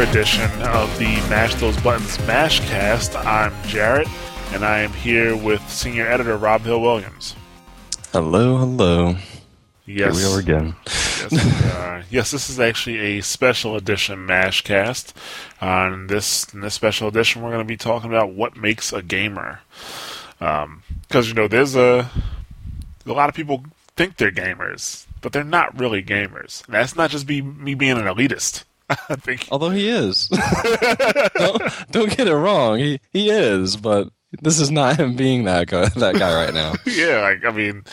another edition of the Mash Those Buttons Mashcast. I'm Jarret, and I am here with senior editor Rob Hill Williams. Hello, hello. Yes, Here we are again. yes, we are. yes, this is actually a special edition Mashcast. In this in this special edition, we're going to be talking about what makes a gamer. Um, because you know, there's a a lot of people think they're gamers, but they're not really gamers. That's not just be me being an elitist. I think Although he is. don't, don't get it wrong. He he is, but this is not him being that guy, that guy right now. yeah, like I mean,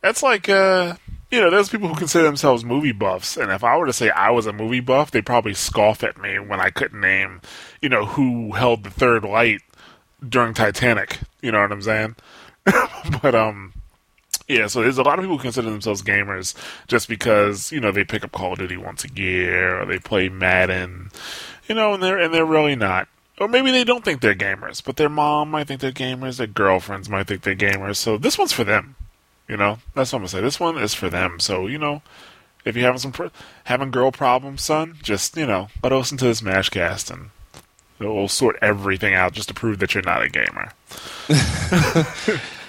that's like uh, you know, there's people who consider themselves movie buffs, and if I were to say I was a movie buff, they'd probably scoff at me when I couldn't name, you know, who held the third light during Titanic. You know what I'm saying? but um. Yeah, so there's a lot of people who consider themselves gamers just because you know they pick up Call of Duty once a year or they play Madden, you know, and they're and they're really not. Or maybe they don't think they're gamers, but their mom might think they're gamers, their girlfriends might think they're gamers. So this one's for them. You know, that's what I'm gonna say. This one is for them. So you know, if you're having some pro- having girl problems, son, just you know, let listen to this Mashcast and it will sort everything out just to prove that you're not a gamer.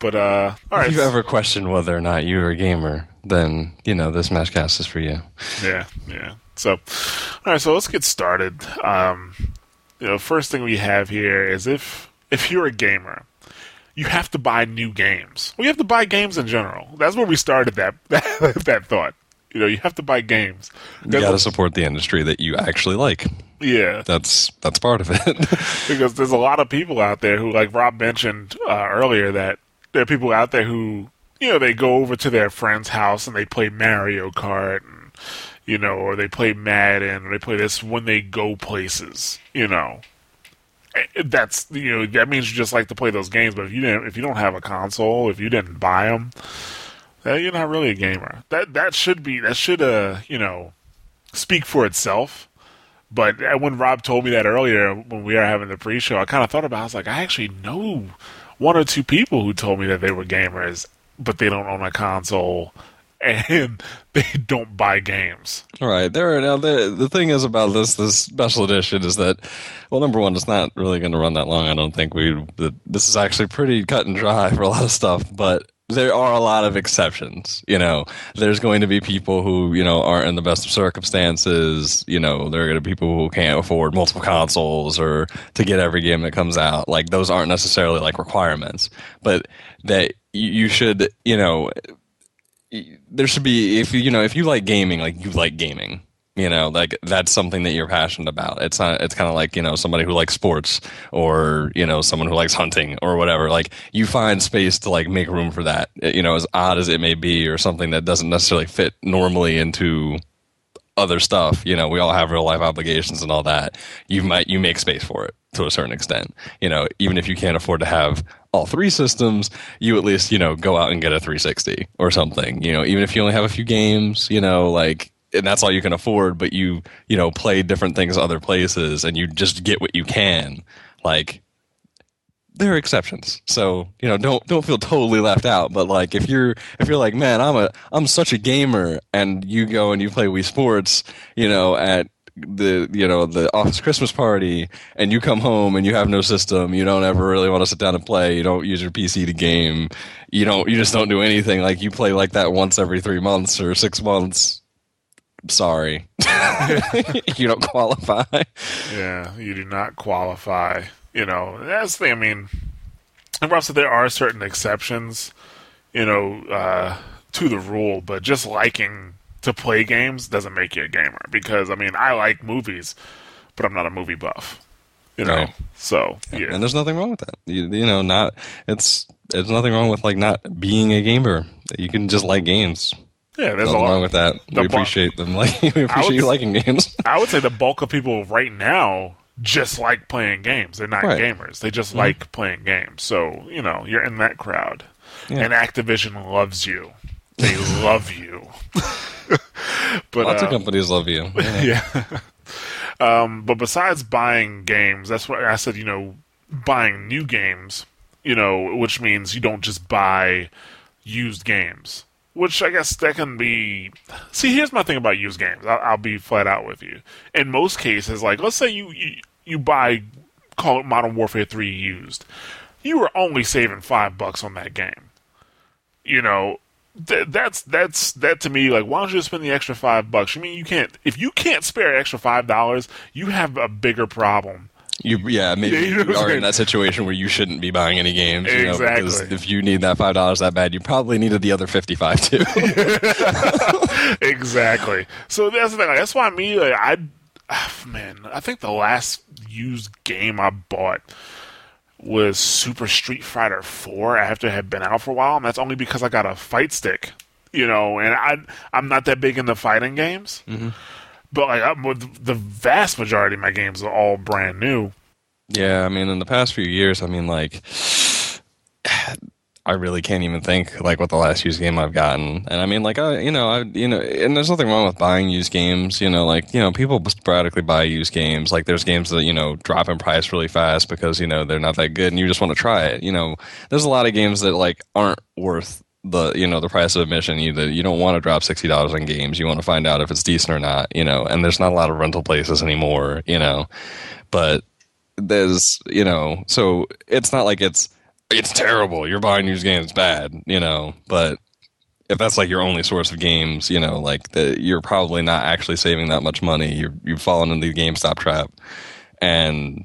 but uh, all right, If you ever question whether or not you're a gamer, then you know this Mashcast is for you. Yeah, yeah. So, all right. So let's get started. Um, you know, first thing we have here is if if you're a gamer, you have to buy new games. Well, you have to buy games in general. That's where we started that that, that thought. You know, you have to buy games. You got to support the industry that you actually like. yeah, That's that's part of it. because there's a lot of people out there who, like Rob mentioned uh, earlier, that there are people out there who, you know, they go over to their friend's house and they play Mario Kart, and, you know, or they play Madden, or they play this when they go places, you know. Eh, That's you know that means you just like to play those games, but if you didn't, if you don't have a console, if you didn't buy them, then you're not really a gamer. That that should be that should uh you know speak for itself. But uh, when Rob told me that earlier, when we were having the pre-show, I kind of thought about. it. I was like, I actually know one or two people who told me that they were gamers, but they don't own a console and they don't buy games. All right, there. Now the the thing is about this this special edition is that, well, number one, it's not really going to run that long. I don't think we. This is actually pretty cut and dry for a lot of stuff, but there are a lot of exceptions. You know, there's going to be people who you know aren't in the best of circumstances. You know, there are going to be people who can't afford multiple consoles or to get every game that comes out. Like those aren't necessarily like requirements, but that you should you know there should be if you you know if you like gaming like you like gaming you know like that's something that you're passionate about. It's not it's kind of like you know somebody who likes sports or you know someone who likes hunting or whatever. Like you find space to like make room for that eh, you know as odd as it may be or something that doesn't necessarily fit normally into other stuff you know we all have real life obligations and all that. You might you make space for it to a certain extent. You know even if you can't afford to have all three systems you at least you know go out and get a 360 or something you know even if you only have a few games you know like and that's all you can afford but you you know play different things other places and you just get what you can like there are exceptions. So you know don't don't feel totally left out but like if you're if you're like man i'm a i'm such a gamer and you go and you play wii sports you know at the you know the office christmas party and you come home and you have no system you don't ever really want to sit down and play you don't use your pc to game you don't you just don't do anything like you play like that once every three months or six months sorry you don't qualify Yeah, you do not qualify. You know, that's the thing. I mean, and Rob said there are certain exceptions, you know, uh, to the rule, but just liking to play games doesn't make you a gamer. Because I mean, I like movies, but I'm not a movie buff. You know, Right. so yeah, and there's nothing wrong with that you, you know not it's there's nothing wrong with like not being a gamer you can just like games yeah. There's a lot wrong with that the we bar- appreciate them like we would appreciate you liking games I would say the bulk of people right now just like playing games. They're not Right. gamers. They just like playing games. So, you know, you're in that crowd. Yeah. And Activision loves you. They love you. but lots uh, of companies love you Yeah. yeah. um, but besides buying games, that's what I said, you know, buying new games, you know, which means you don't just buy used games. Which I guess that can be. See, here's my thing about used games. I'll, I'll be flat out with you. In most cases, like let's say you you, you buy Call it Modern Warfare Three used, you were only saving five bucks on that game. You know, th- that's that's that to me. Like, why don't you just spend the extra five bucks? I mean, you can't if you can't spare extra five dollars, you have a bigger problem. You yeah maybe you know you are in that situation where you shouldn't be buying any games. You know, because Exactly. if you need that five dollars that bad, you probably needed the other fifty five too. exactly. So that's the thing. That's why me, like, I, ah, man, I think the last used game I bought was Super Street Fighter Four after it had been out for a while, and that's only because I got a fight stick. You know, and I I'm not that big into fighting games, mm-hmm. But like I'm, the vast majority of my games are all brand new. Yeah, I mean, in the past few years, I mean, like, I really can't even think like what the last used game I've gotten. And I mean, like, I, you know, I, you know, and there's nothing wrong with buying used games. You know, like, you know, people sporadically buy used games. Like, there's games that you know drop in price really fast because you know they're not that good, and you just want to try it. You know, there's a lot of games that like aren't worth the you know the price of admission you you don't want to drop sixty dollars on games. You want to find out if it's decent or not you know and there's not a lot of rental places anymore you know. But there's you know so it's not like it's it's terrible you're buying used games bad you know. But if that's like your only source of games you know like the, you're probably not actually saving that much money you're, you've fallen into the GameStop trap. And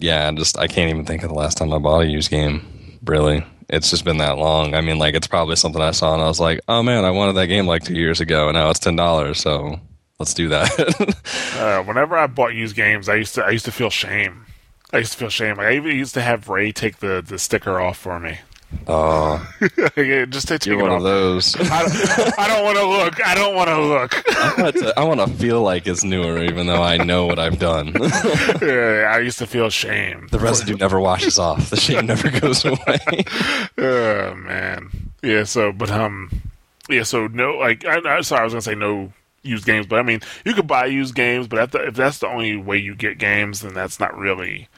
yeah just I can't even think of the last time I bought a used game really it's just been that long I mean like it's probably something I saw and I was like oh man I wanted that game like two years ago and now it's ten dollars so let's do that Uh, whenever I bought used games, I used to I used to feel shame. I used to feel shame. Like I even used to have Ray take the, the sticker off for me. Oh Yeah, Just to take you're one off. of those I don't, want to look. I don't want to look. I want to, I want to feel like it's newer, even though I know what I've done. Yeah, I used to feel shame. the residue never washes off. The shame never goes away. Oh man. Yeah. So, but um, yeah. So no, like, I, I sorry, I was gonna say no used games, but I mean, you could buy used games, but if that's the only way you get games, then that's not really,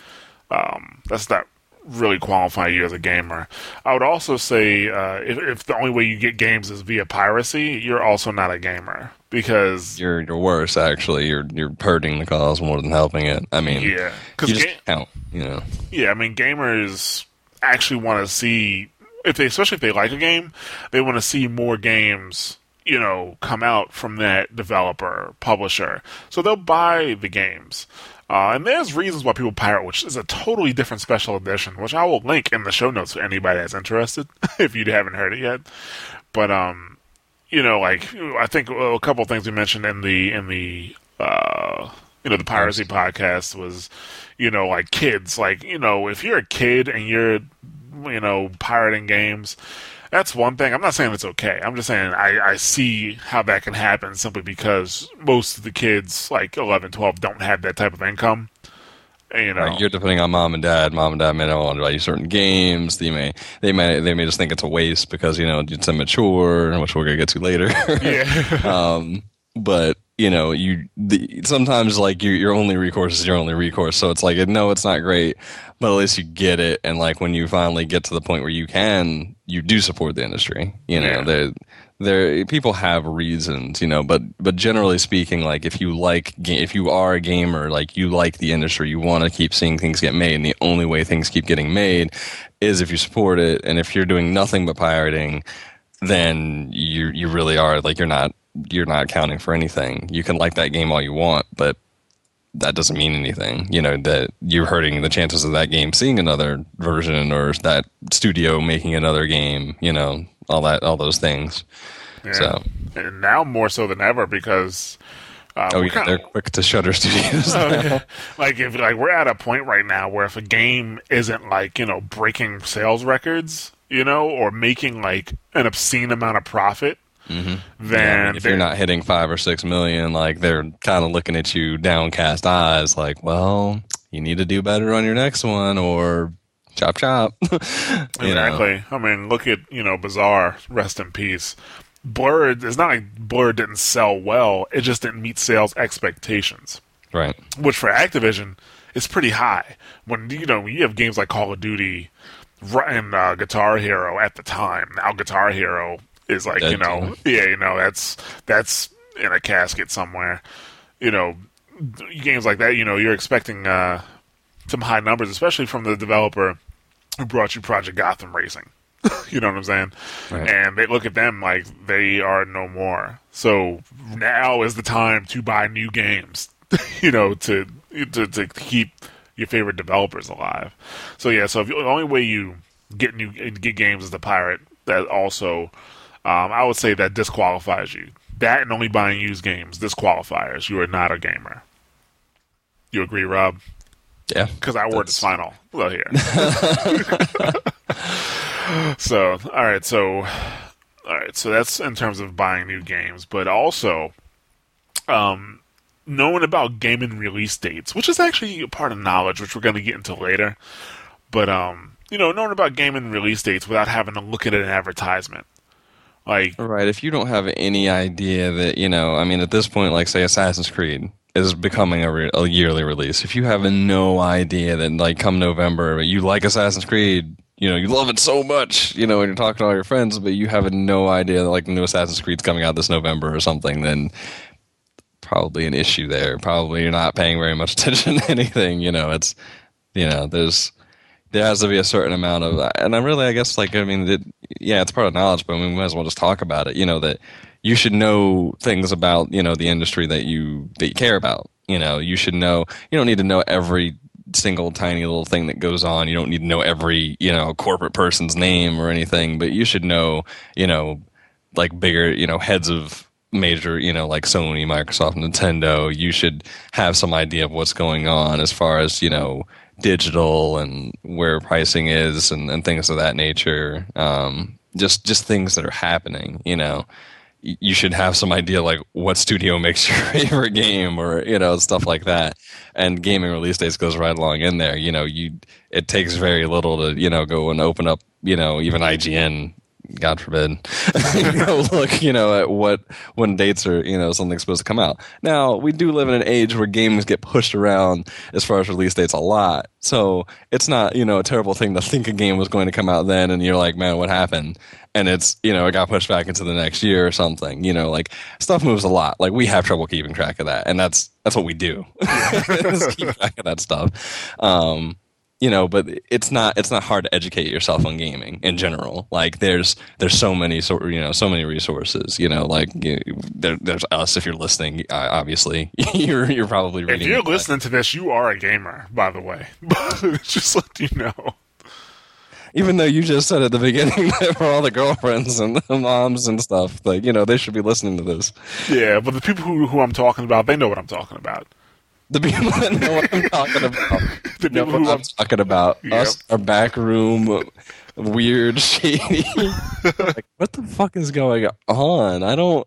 um, that's not really qualify you as a gamer. I would also say uh, if, if the only way you get games is via piracy, you're also not a gamer because You're you're worse actually. You're you're hurting the cause more than helping it. I mean, yeah, you because just count. You know, Yeah, I mean, gamers actually want to see if they, especially if they like a game, they want to see more games, you know, come out from that developer publisher. So they'll buy the games. Uh, and there's reasons why people pirate, which is a totally different special edition, which I will link in the show notes for anybody that's interested, if you haven't heard it yet. But um, you know, like I think a couple of things we mentioned in the in the uh, you know the piracy podcast was, you know, like kids, like you know, if you're a kid and you're, you know, pirating games, that's one thing. I'm not saying it's okay. I'm just saying I, I see how that can happen simply because most of the kids, like 11, 12, don't have that type of income. You know, you're depending on mom and dad. Mom and dad may not want to buy you certain games. They may they may they may just think it's a waste because you know it's immature, which we're gonna get to later. yeah, um, but you know, you the, sometimes like your your only recourse is your only recourse. So it's like no, it's not great, but at least you get it. And like when you finally get to the point where you can, you do support the industry. You know, Yeah. there there people have reasons. You know, but but generally speaking, like if you like if you are a gamer, like you like the industry, you want to keep seeing things get made, and the only way things keep getting made is if you support it. And if you're doing nothing but pirating then you you really are like you're not you're not counting for anything. You can like that game all you want, but that doesn't mean anything. You know that you're hurting the chances of that game seeing another version or that studio making another game. You know all that all those things. yeah. So and now more so than ever because. Uh, oh yeah, kinda- they're quick to shutter studios. now. like if like we're at a point right now where if a game isn't like you know breaking sales records you know or making like an obscene amount of profit Mm-hmm. then Yeah, if you're not hitting five or six million, like they're kind of looking at you downcast eyes, like, well, you need to do better on your next one, or chop chop. You know? exactly i mean look at you know bizarre rest in peace blur it's not like blur didn't sell well it just didn't meet sales expectations Right. which for activision is pretty high when you know when you have games like call of duty and uh, guitar hero at the time now guitar hero is like Dead you know too. yeah you know that's that's in a casket somewhere. You know, games like that. You know, you're expecting uh, some high numbers, especially from the developer who brought you Project Gotham Racing. you know what I'm saying? Right. And they look at them like they are no more. So now is the time to buy new games. you know, to to to keep your favorite developers alive. So yeah, so if you, the only way you get new get games is the pirate, that also um, I would say that disqualifies you. That and only buying used games disqualifiers. You are not a gamer. You agree, Rob? Yeah. Because our word is final. Well, here. so, all right. So, all right. So that's in terms of buying new games, but also, um, knowing about gaming release dates, which is actually a part of knowledge, which we're going to get into later. But um, you know, knowing about gaming release dates without having to look at an advertisement, like Right. If you don't have any idea that, you know, I mean, at this point, like, say, Assassin's Creed is becoming a, re- a yearly release. If you have no idea that, like, come November, you like Assassin's Creed, you know, you love it so much, you know, and you're talking to all your friends, but you have no idea that, like, new Assassin's Creed's coming out this November or something, then probably an issue there. Probably you're not paying very much attention to anything, you know, it's, you know, there's, there has to be a certain amount of, and I'm really, I guess, like, I mean, it, yeah, it's part of knowledge, but we might as well just talk about it. You know that you should know things about, you know, the industry that you that you care about. You know, you should know. You don't need to know every single tiny little thing that goes on. You don't need to know every, you know, corporate person's name or anything, but you should know, you know, like bigger, you know, heads of major, you know, like Sony, Microsoft, Nintendo, you should have some idea of what's going on as far as, you know, digital and where pricing is and, and things of that nature. Um, just just things that are happening, you know. You should have some idea like what studio makes your favorite game or, you know, stuff like that. And gaming release dates goes right along in there. You know, you it takes very little to, you know, go and open up, you know, even IGN God forbid, go look, you know, at what when dates are, you know, something's supposed to come out. Now, we do live in an age where games get pushed around as far as release dates a lot, so it's not, you know, a terrible thing to think a game was going to come out then, and you're like, man, what happened? And it's, you know, it got pushed back into the next year or something. You know, like stuff moves a lot. Like we have trouble keeping track of that, and that's that's what we do, keep track of that stuff. Um, you know but it's not it's not hard to educate yourself on gaming in general like there's there's so many sort you know so many resources you know like you, there, there's us if you're listening uh, obviously you're you're probably reading. if you're listening to this, you are a gamer, by the way. Just let you know. even though you just said at the beginning that for all the girlfriends and the moms and stuff like you know they should be listening to this Yeah, but the people who who I'm talking about, they know what I'm talking about. The people that know what I'm talking about The know people what who I'm talking about. Yep. Us, our back room, weird, shady. like, what the fuck is going on? I don't,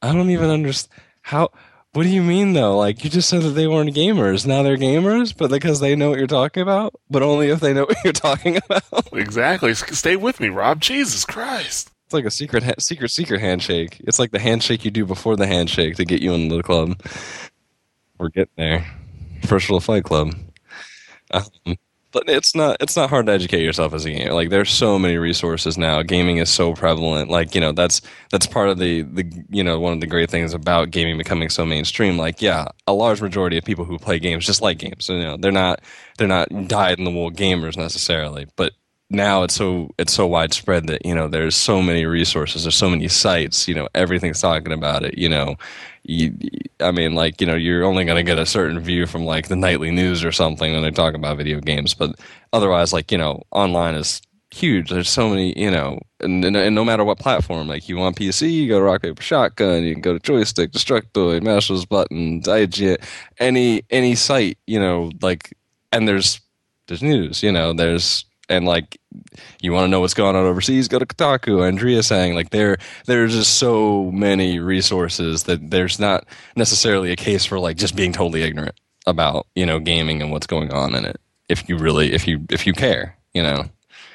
I don't even understand how. What do you mean though? Like you just said that they weren't gamers. Now they're gamers, but because they know what you're talking about, but only if they know what you're talking about. exactly. Stay with me, Rob. Jesus Christ. It's like a secret, secret, secret handshake. It's like the handshake you do before the handshake to get you into the club. We're getting there. First rule of Fight Club. Um, but it's not it's not hard to educate yourself as a gamer. Like there's so many resources now. Gaming is so prevalent. Like you know that's that's part of the the you know one of the great things about gaming becoming so mainstream. Like yeah, a large majority of people who play games just like games. So, You know they're not they're not dyed in the wool gamers necessarily, but now it's so it's so widespread that you know there's so many resources there's so many sites you know everything's talking about it you know you, i mean like you know you're only going to get a certain view from like the nightly news or something when they talk about video games but otherwise like you know online is huge. There's so many you know and, and, and no matter what platform like you want pc you go to rock paper shotgun you can go to Joystiq destructoid mash those buttons IGN, any any site you know like and there's there's news you know there's and like you want to know what's going on overseas go to kotaku Andriasang like there there's just so many resources that there's not necessarily a case for like just being totally ignorant about you know gaming and what's going on in it if you really if you if you care you know?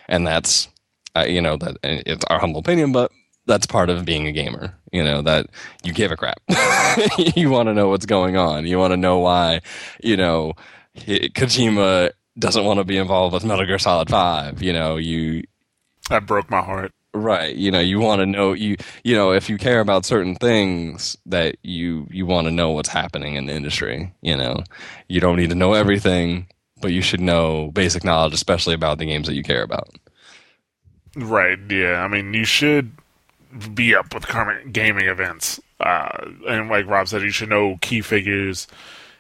And that's uh, you know that it's our humble opinion but that's part of being a gamer you know that you give a crap. You want to know what's going on. You want to know why you know Kojima doesn't want to be involved with Metal Gear Solid 5 you know you That broke my heart. Right. You know, you want to know you you know, if you care about certain things that you you want to know what's happening in the industry, you know. You don't need to know everything, but you should know basic knowledge especially about the games that you care about. Right. Yeah. I mean, you should be up with current gaming events. Uh, and like Rob said, you should know key figures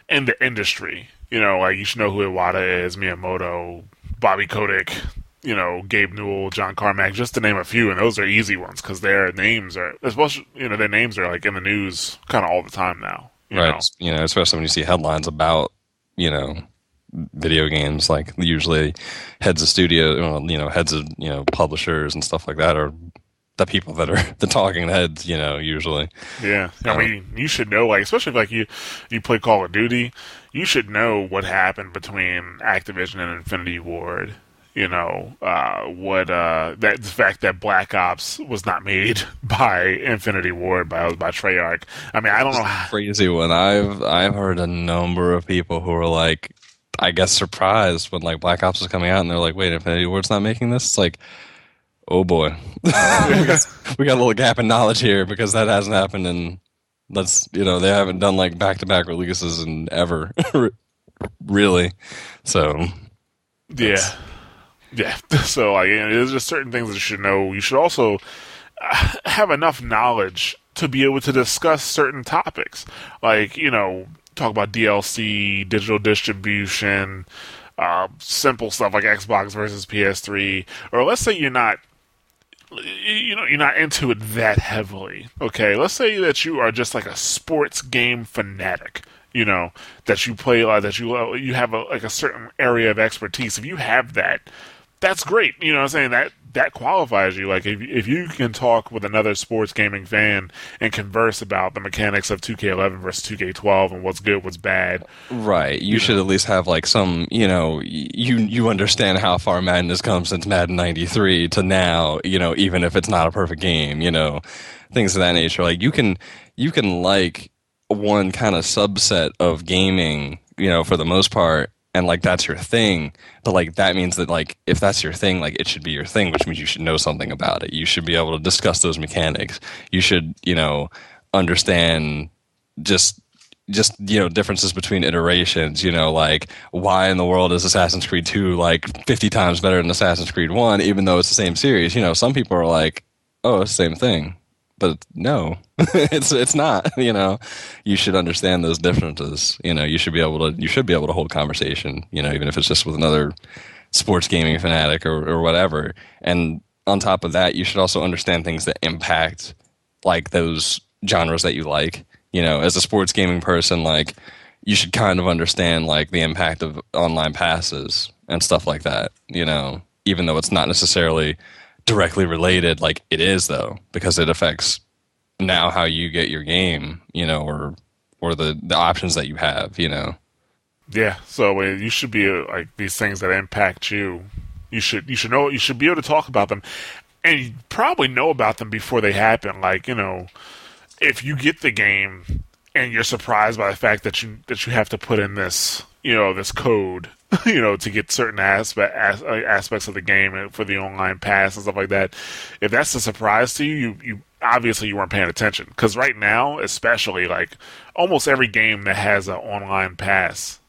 in the industry. You know, like you should know who Iwata is, Miyamoto, Bobby Kotick, you know, Gabe Newell, John Carmack, just to name a few, and those are easy ones because their names are, especially, you know, their names are like in the news kind of all the time now. You right. Know? You know, especially when you see headlines about, you know, video games, like usually heads of studio, you know, heads of, you know, publishers and stuff like that are the people that are the talking heads, you know, usually. Yeah, I um, mean, you should know, like, especially if like you you play Call of Duty, you should know what happened between Activision and Infinity Ward. You know, uh, what uh, that the fact that Black Ops was not made by Infinity Ward by by Treyarch. I mean, I don't know. How... Crazy one. I've I've heard a number of people who are like, I guess surprised when like Black Ops was coming out, and they're like, wait, Infinity Ward's not making this. It's like oh boy, we got a little gap in knowledge here because that hasn't happened in that's you know they haven't done like back to back releases in ever, really. So yeah, yeah. So like, you know, there's just certain things that you should know. You should also have enough knowledge to be able to discuss certain topics, like you know, talk about DLC, digital distribution. Uh, simple stuff like Xbox versus PS3, or let's say you're not you know you're not into it that heavily. Okay let's say that you are just like a sports game fanatic you know that you play uh, that you uh, you have a, like a certain area of expertise. If you have that that's great you know what i'm saying that that qualifies you. Like if if you can talk with another sports gaming fan and converse about the mechanics of 2K11 versus 2K12 and what's good, what's bad. Right. You, you should know. at least have like some, you know, you you understand how far Madden has come since Madden 93 to now, you know, even if it's not a perfect game, you know, things of that nature. Like you can you can like one kind of subset of gaming, you know, for the most part and like that's your thing but like that means that like if that's your thing like it should be your thing which means you should know something about it. You should be able to discuss those mechanics. You should you know understand just just you know differences between iterations you know like why in the world is assassin's creed 2 like 50 times better than assassin's creed 1 even though it's the same series? You know some people are like oh it's the same thing but no, it's it's not. You know, you should understand those differences. You know, you should be able to you should be able to hold conversation. You know, even if it's just with another sports gaming fanatic or, or whatever. And on top of that, you should also understand things that impact like those genres that you like. You know, as a sports gaming person, like you should kind of understand like the impact of online passes and stuff like that. You know, even though it's not necessarily directly related like it is though because it affects now how you get your game you know or or the the options that you have you know? Yeah so uh, you should be uh, like these things that impact you you should you should know you should be able to talk about them and you probably know about them before they happen like you know if you get the game and you're surprised by the fact that you that you have to put in this you know this code you know, to get certain aspect, as, aspects of the game for the online pass and stuff like that. If that's a surprise to you, you, you obviously you weren't paying attention. Because right now, especially, like almost every game that has an online pass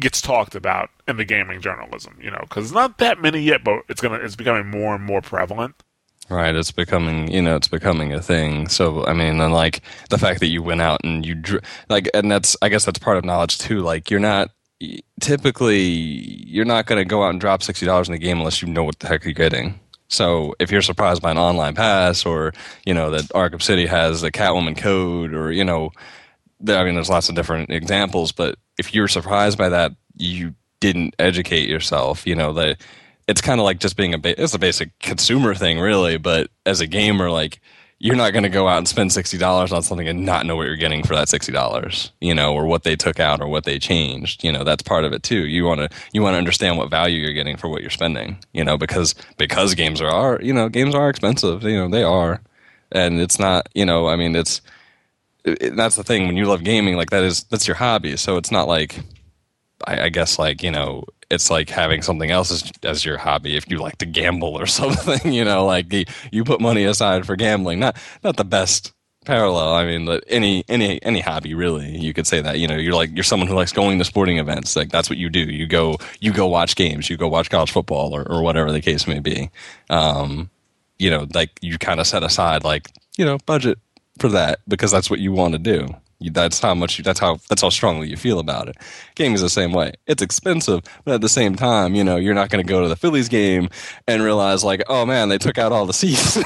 gets talked about in the gaming journalism. You know, because not that many yet, but it's gonna it's becoming more and more prevalent. Right, it's becoming you know it's becoming a thing. So I mean, and like the fact that you went out and you like, and that's I guess that's part of knowledge too. Like you're not typically you're not going to go out and drop sixty dollars in the game unless you know what the heck you're getting. So if you're surprised by an online pass, or you know that Arkham City has a Catwoman code, or you know, I mean, there's lots of different examples. But if you're surprised by that, you didn't educate yourself. You know that it's kind of like just being a ba- it's a basic consumer thing, really. But as a gamer, like you're not going to go out and spend sixty dollars on something and not know what you're getting for that sixty dollars, you know, or what they took out or what they changed. You know, that's part of it too. You want to you want to understand what value you're getting for what you're spending. You know, because because games are, are you know games are expensive. You know they are, and it's not you know I mean it's it, that's the thing when you love gaming like that is that's your hobby. So it's not like I, I guess like you know it's like having something else as, as your hobby if you like to gamble or something you know like the, you put money aside for gambling. Not not the best parallel. I mean any any any hobby really you could say that you know you're like you're someone who likes going to sporting events. Like that's what you do. You go you go watch games. You go watch college football or, or whatever the case may be. Um you know like you kind of set aside like you know budget for that because that's what you want to do that's how much you, that's how that's how strongly you feel about it. Gaming is the same way. It's expensive, but at the same time, you know, you're not going to go to the Phillies game and realize like, oh man, they took out all the seats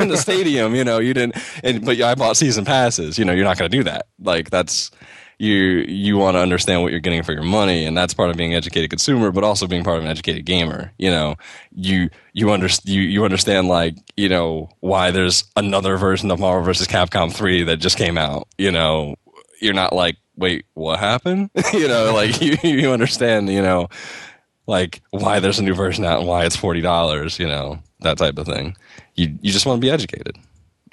in the stadium. You know, you didn't, and, but I bought season passes. You know, you're not going to do that. Like that's you you want to understand what you're getting for your money and that's part of being an educated consumer but also being part of an educated gamer you know? You you understand you, you understand like you know why there's another version of marvel vs capcom 3 that just came out you know? You're not like wait what happened? You know like you you understand you know like why there's a new version out and why it's $40 you know that type of thing. You you just want to be educated.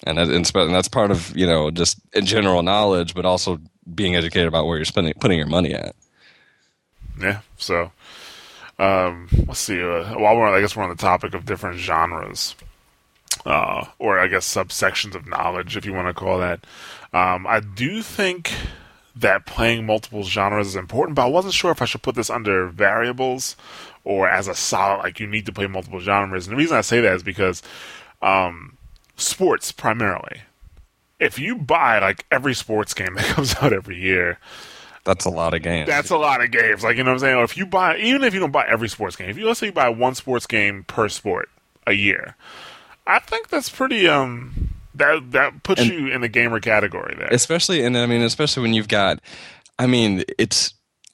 And that's part of you know just general knowledge but also being educated about where you're spending putting your money at. Yeah. So, um, let's see. Uh, while we're, I guess we're on the topic of different genres, uh, or I guess subsections of knowledge, if you want to call that. Um, I do think that playing multiple genres is important, but I wasn't sure if I should put this under variables or as a solid, like you need to play multiple genres. And the reason I say that is because um, sports primarily if you buy like every sports game that comes out every year, that's a lot of games. That's a lot of games. Like you know what I'm saying? Or if you buy even if you don't buy every sports game, if you let's say you buy one sports game per sport a year, I think that's pretty um that that puts and you in the gamer category there. Especially and I mean especially when you've got I mean it's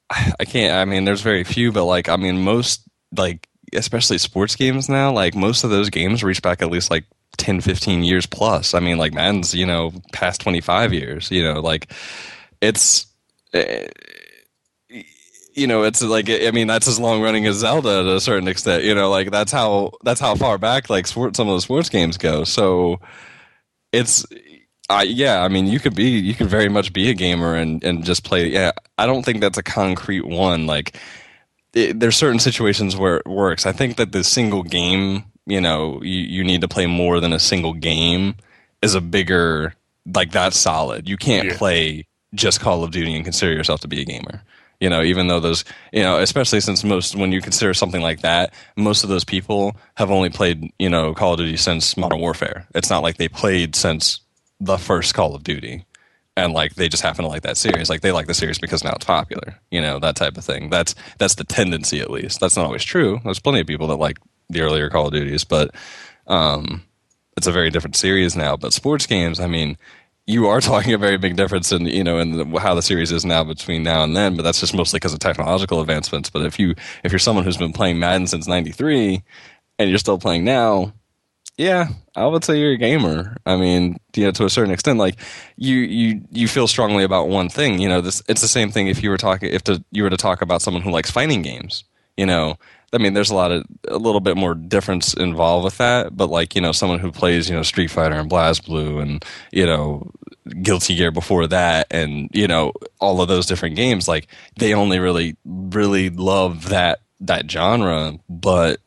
I can't I mean there's very few but like I mean most like especially sports games now like most of those games reach back at least like 10, 15 years plus. I mean, like Madden's, you know, past 25 years, you know, like it's, uh, you know, it's like, I mean, that's as long running as Zelda to a certain extent, you know, like that's how, that's how far back like sport, some of the sports games go. So it's, uh, yeah, I mean, you could be, you could very much be a gamer and, and just play. Yeah. I don't think that's a concrete one. Like, it, there's certain situations where it works. I think that the single game you know you, you need to play more than a single game is a bigger like that's solid. You can't yeah. play just Call of Duty and consider yourself to be a gamer. You know, even though those, you know, especially since most, when you consider something like that, most of those people have only played, you know, Call of Duty since Modern Warfare. It's not like they played since the first Call of Duty and like they just happen to like that series. Like they like the series because now it's popular, you know, that type of thing. That's that's the tendency at least. That's not always true. There's plenty of people that like the earlier Call of Duties, but um, it's a very different series now. But sports games, I mean, you are talking a very big difference in you know in the, how the series is now between now and then. But that's just mostly because of technological advancements. But if you if you're someone who's been playing Madden since '93 and you're still playing now, yeah, I would say you're a gamer. I mean, you know, to a certain extent, like you you you feel strongly about one thing. You know, this it's the same thing if you were talking if to, you were to talk about someone who likes fighting games. You know, I mean, there's a lot of a little bit more difference involved with that, but like you know, someone who plays you know Street Fighter and BlazBlue and you know Guilty Gear before that, and you know all of those different games, like they only really really love that that genre, but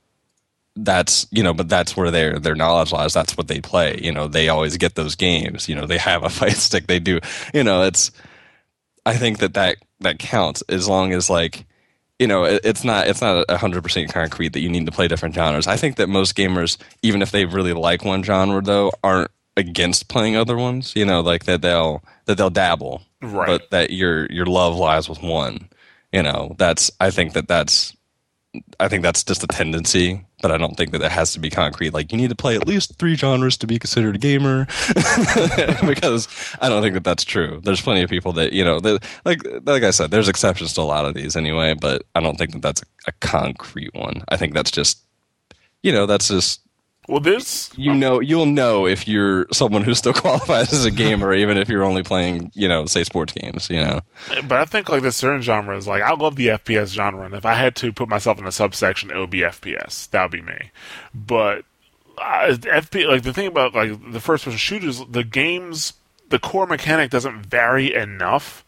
that's you know but that's where their their knowledge lies that's what they play. You know they always get those games. You know they have a fight stick. They do you know it's i think that that that counts as long as like you know, it's not it's not hundred percent concrete that you need to play different genres. I think that most gamers, even if they really like one genre, though, aren't against playing other ones. You know, like that they'll that they'll dabble, right. but that your your love lies with one. You know, that's I think that that's I think that's just a tendency, but I don't think that it has to be concrete. Like you need to play at least three genres to be considered a gamer, because I don't think that that's true. There's plenty of people that you know, that, like like I said, there's exceptions to a lot of these anyway, but I don't think that that's a, a concrete one. I think that's just, you know, that's just well, this you know you'll know if you're someone who still qualifies as a gamer, even if you're only playing, you know, say sports games. You know, but I think like the certain genres, like I love the FPS genre, and if I had to put myself in a subsection, it would be FPS. That would be me. But uh, FP, like the thing about like the first person shooters, the games, the core mechanic doesn't vary enough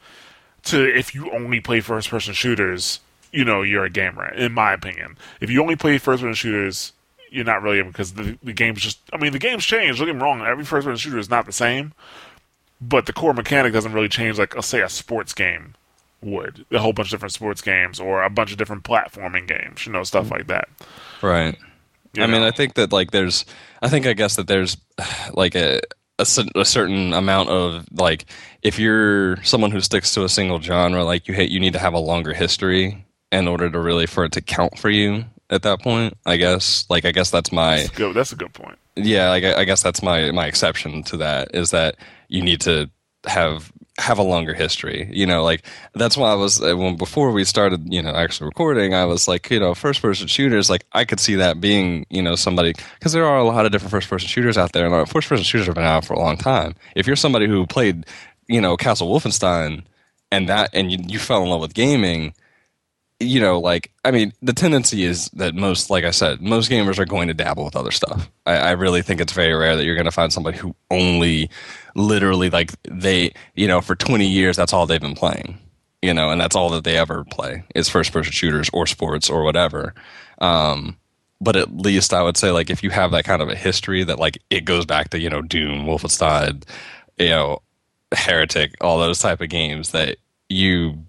to if you only play first person shooters you know, you're a gamer. In my opinion, if you only play first person shooters, you're not really because the the game's just. I mean, the game's changed. Don't get me wrong. Every first person shooter is not the same, but the core mechanic doesn't really change. Like, let's say a sports game would a whole bunch of different sports games or a bunch of different platforming games, you know, stuff like that. Right. You I mean. I think that like there's, I think I guess that there's like a, a a certain amount of like if you're someone who sticks to a single genre, like you hate, you need to have a longer history in order to really for it to count for you at that point. I guess like I guess that's my That's good. That's a good point. yeah, like, I, guess that's my my exception to that is that you need to have have a longer history. You know, like that's why I was uh, when before we started, you know, actually recording, I was like, you know, first person shooters. Like I could see that being, you know, somebody because there are a lot of different first person shooters out there, and first person shooters have been out for a long time. If you're somebody who played, you know, Castle Wolfenstein and that, and you, you fell in love with gaming you know, like I mean, the tendency is that most, like I said, most gamers are going to dabble with other stuff. I, I really think it's very rare that you're going to find somebody who only, literally, like they, you know, for 20 years that's all they've been playing, you know, and that's all that they ever play is first person shooters or sports or whatever. Um, but at least I would say, like, if you have that kind of a history that, like, it goes back to you know Doom, Wolfenstein, you know, Heretic, all those type of games that you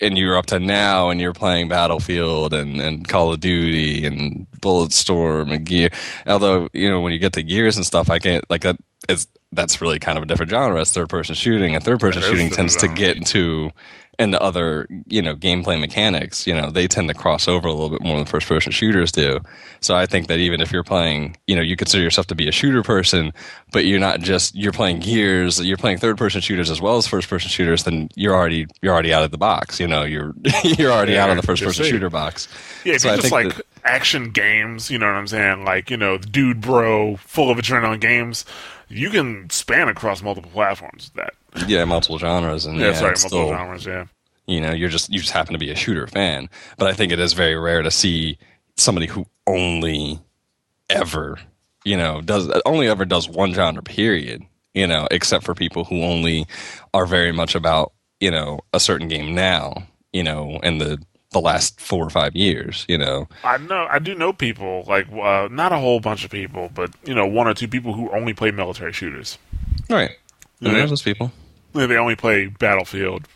and you're up to now and you're playing Battlefield and, and Call of Duty and Bulletstorm and Gear. Although, you know, when you get to Gears and stuff, I can't, like, that is, that's really kind of a different genre. It's third person shooting, and third person shooting tends to get into into other you know gameplay mechanics. You know, they tend to cross over a little bit more than first person shooters do. So I think that even if you're playing, you know, you consider yourself to be a shooter person, but you're not just you're playing Gears, you're playing third person shooters as well as first person shooters, then you're already you're already out of the box. You know, you're you're already out of the first person shooter box. Yeah, So just think like that- action games, you know what I'm saying? Like, you know, dude bro, full of adrenaline games, you can span across multiple platforms that. yeah, multiple genres and Yeah, yeah, sorry, multiple still- genres, yeah. you know you're just you just happen to be a shooter fan but i think it is very rare to see somebody who only ever you know does only ever does one genre period you know except for people who only are very much about you know a certain game now you know and the the last four or five years you know I know, I do know people, like, uh, not a whole bunch of people, but, you know, one or two people who only play military shooters. right Yeah. there's those people They only play Battlefield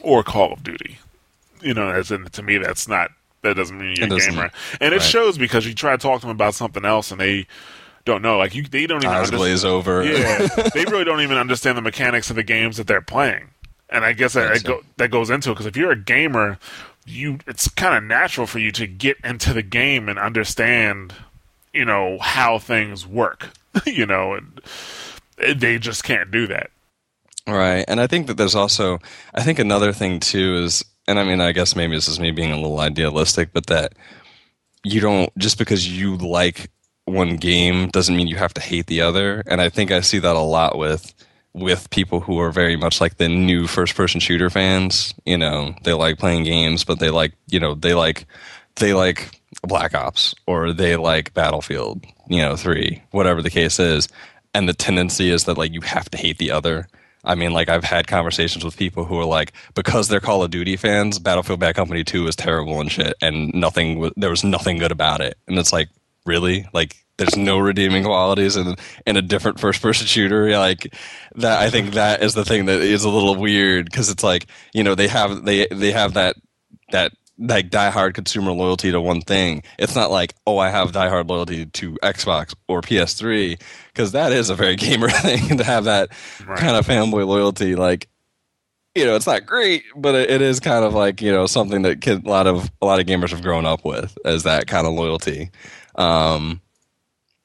or Call of Duty. You know, as in, to me, that's not, that doesn't mean you're It a gamer. And it Right. shows because you try to talk to them about something else and they don't know. Like, you, they don't even eyes understand. over Yeah, they really don't even understand the mechanics of the games that they're playing, and I guess that go, that goes into it because if you're a gamer, you it's kind of natural for you to get into the game and understand, you know, how things work. you know, and they just can't do that. Right. And I think that there's also, I think another thing too is, and I mean, I guess maybe this is me being a little idealistic, but that you don't, just because you like one game doesn't mean you have to hate the other. And I think I see that a lot with, with people who are very much like the new first person shooter fans. You know, they like playing games, but they like, you know, they like, they like Black Ops or they like Battlefield, you know, 3, whatever the case is. And the tendency is that like you have to hate the other. I mean, like I've had conversations with people who are like, because they're Call of Duty fans, Battlefield Bad Company 2 is terrible and shit, and nothing, there was nothing good about it. And it's like, really? Like, there's no redeeming qualities in in a different first person shooter. Like that, I think that is the thing that is a little weird because it's like, you know, they have they they have that that like diehard consumer loyalty to one thing. It's not like, oh, I have diehard loyalty to Xbox or PS3 because that is a very gamer thing to have that Right. kind of fanboy loyalty. Like, you know, it's not great, but it, it is kind of like you know something that kid, a lot of a lot of gamers have grown up with as that kind of loyalty. Um,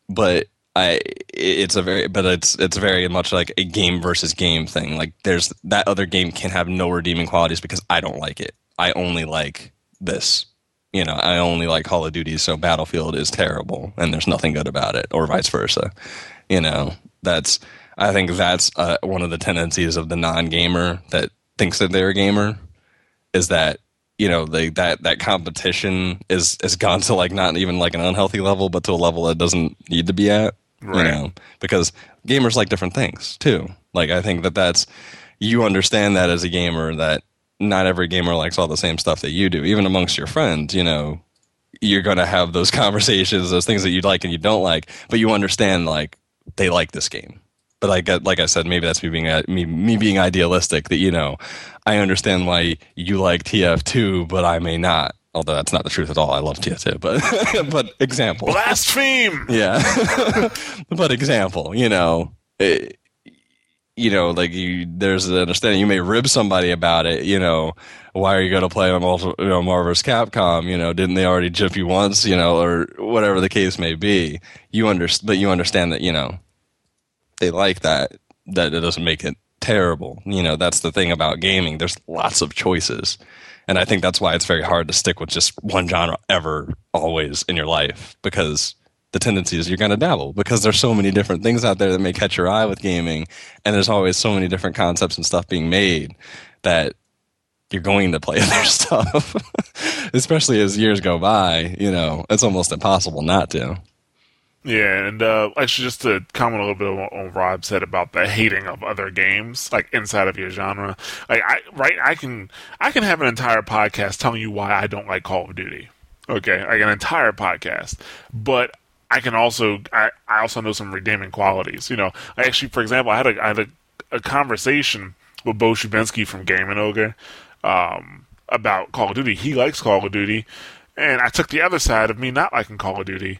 but I, it's a very, but it's it's very much like a game versus game thing. Like, there's that other game can have no redeeming qualities because I don't like it. I only like this. You know, I only like Call of Duty, so Battlefield is terrible, and there's nothing good about it, or vice versa. You know, that's I think that's uh, one of the tendencies of the non-gamer that thinks that they're a gamer is that you know they that that competition is is gone to like not even like an unhealthy level, but to a level that doesn't need to be at. You Right. know, because gamers like different things too. Like I think that that's you understand that as a gamer that not every gamer likes all the same stuff that you do. Even amongst your friends, you know, you're going to have those conversations, those things that you like and you don't like, but you understand like they like this game. But like uh, like I said, maybe that's me being uh, me me being idealistic. That you know, I understand why you like TF2, but I may not. Although that's not the truth at all. I love TF2, but but example. Blaspheme. Yeah, but example. You know, it, you know, like you, there's an understanding. You may rib somebody about it. You know, why are you going to play on Marvel, you know, Marvel's Capcom? You know, didn't they already jip you once? You know, or whatever the case may be. You understand, but you understand that you know they like that. That it doesn't make it terrible. You know, that's the thing about gaming. There's lots of choices. And I think that's why it's very hard to stick with just one genre ever, always in your life, because the tendency is you're going to dabble because there's so many different things out there that may catch your eye with gaming and there's always so many different concepts and stuff being made that you're going to play other stuff especially as years go by you know it's almost impossible not to yeah, and uh, actually, just to comment a little bit on what Rob said about the hating of other games, like inside of your genre. Like, I right, I can I can have an entire podcast telling you why I don't like Call of Duty. Okay, like an entire podcast, but I can also I, I also know some redeeming qualities. You know, I actually, for example, I had a I had a, a conversation with Bo Shubinsky from Game and Ogre um, about Call of Duty. He likes Call of Duty, and I took the other side of me not liking Call of Duty.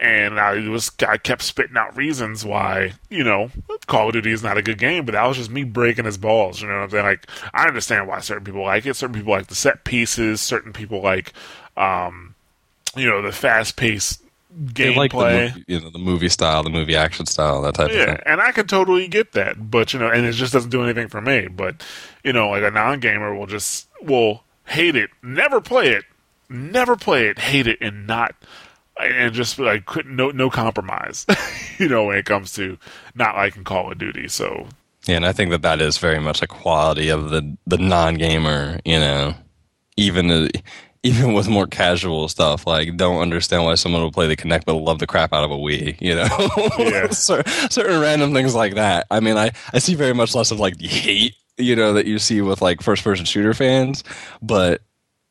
And I was I kept spitting out reasons why you know Call of Duty is not a good game, but that was just me breaking his balls. You know what I'm saying? Like I understand why certain people like it. Certain people like the set pieces. Certain people like um, you know the fast paced gameplay. Like the, you know, the movie style, the movie action style, that type yeah, of thing. Yeah. And I can totally get that, but you know, and it just doesn't do anything for me. But you know, like a non-gamer will just will hate it, never play it, never play it, hate it, and not. And just like couldn't no no compromise, you know, when it comes to not liking Call of Duty. So yeah, and I think that that is very much a quality of the the non gamer. You know, even the uh, even with more casual stuff, like don't understand why someone will play the Kinect but love the crap out of a Wii, you know, yeah. certain random things like that. I mean, I I see very much less of like the hate, you know, that you see with like first person shooter fans, but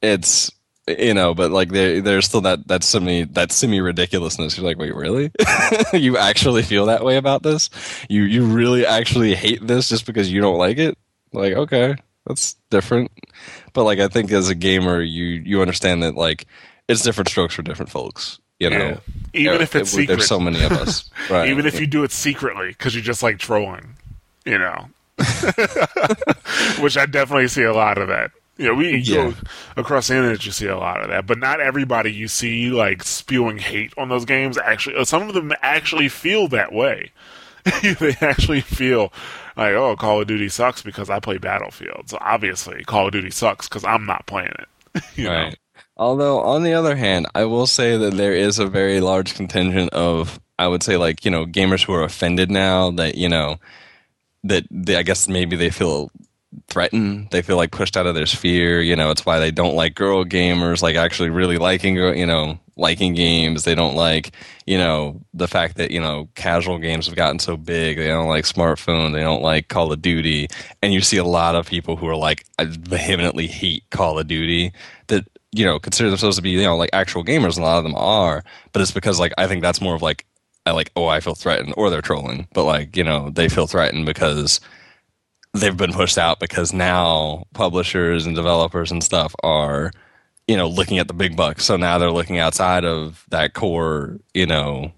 it's you know, but like there there's still that that semi that semi ridiculousness. You're like, wait, really? you actually feel that way about this? You you really actually hate this just because you don't like it? Like, okay, that's different. But like I think as a gamer, you you understand that like it's different strokes for different folks. You know, yeah. even if it's it, secret. There's so many of us. Right. even if you do it secretly because you just like trolling. You know, which I definitely see a lot of that. You know, we yeah. go across the internet, you see a lot of that, but not everybody you see like spewing hate on those games. Actually, uh, some of them actually feel that way. they actually feel like, oh, Call of Duty sucks because I play Battlefield. So obviously, Call of Duty sucks because I'm not playing it. you right. Know? Although, on the other hand, I will say that there is a very large contingent of, I would say, like, you know, gamers who are offended now that, you know, that they, I guess maybe they feel threatened. They feel like pushed out of their sphere. You know, it's why they don't like girl gamers, like actually really liking, you know, liking games. They don't like, you know, the fact that, you know, casual games have gotten so big. They don't like smartphone. They don't like Call of Duty. And you see a lot of people who are like uh, vehemently hate Call of Duty that, you know, consider themselves to be, you know, like actual gamers. A lot of them are. But it's because, like, I think that's more of like, I like, oh, I feel threatened, or they're trolling. But, like, you know, they feel threatened because they've been pushed out because now publishers and developers and stuff are you know, looking at the big bucks. So now they're looking outside of that core, you know,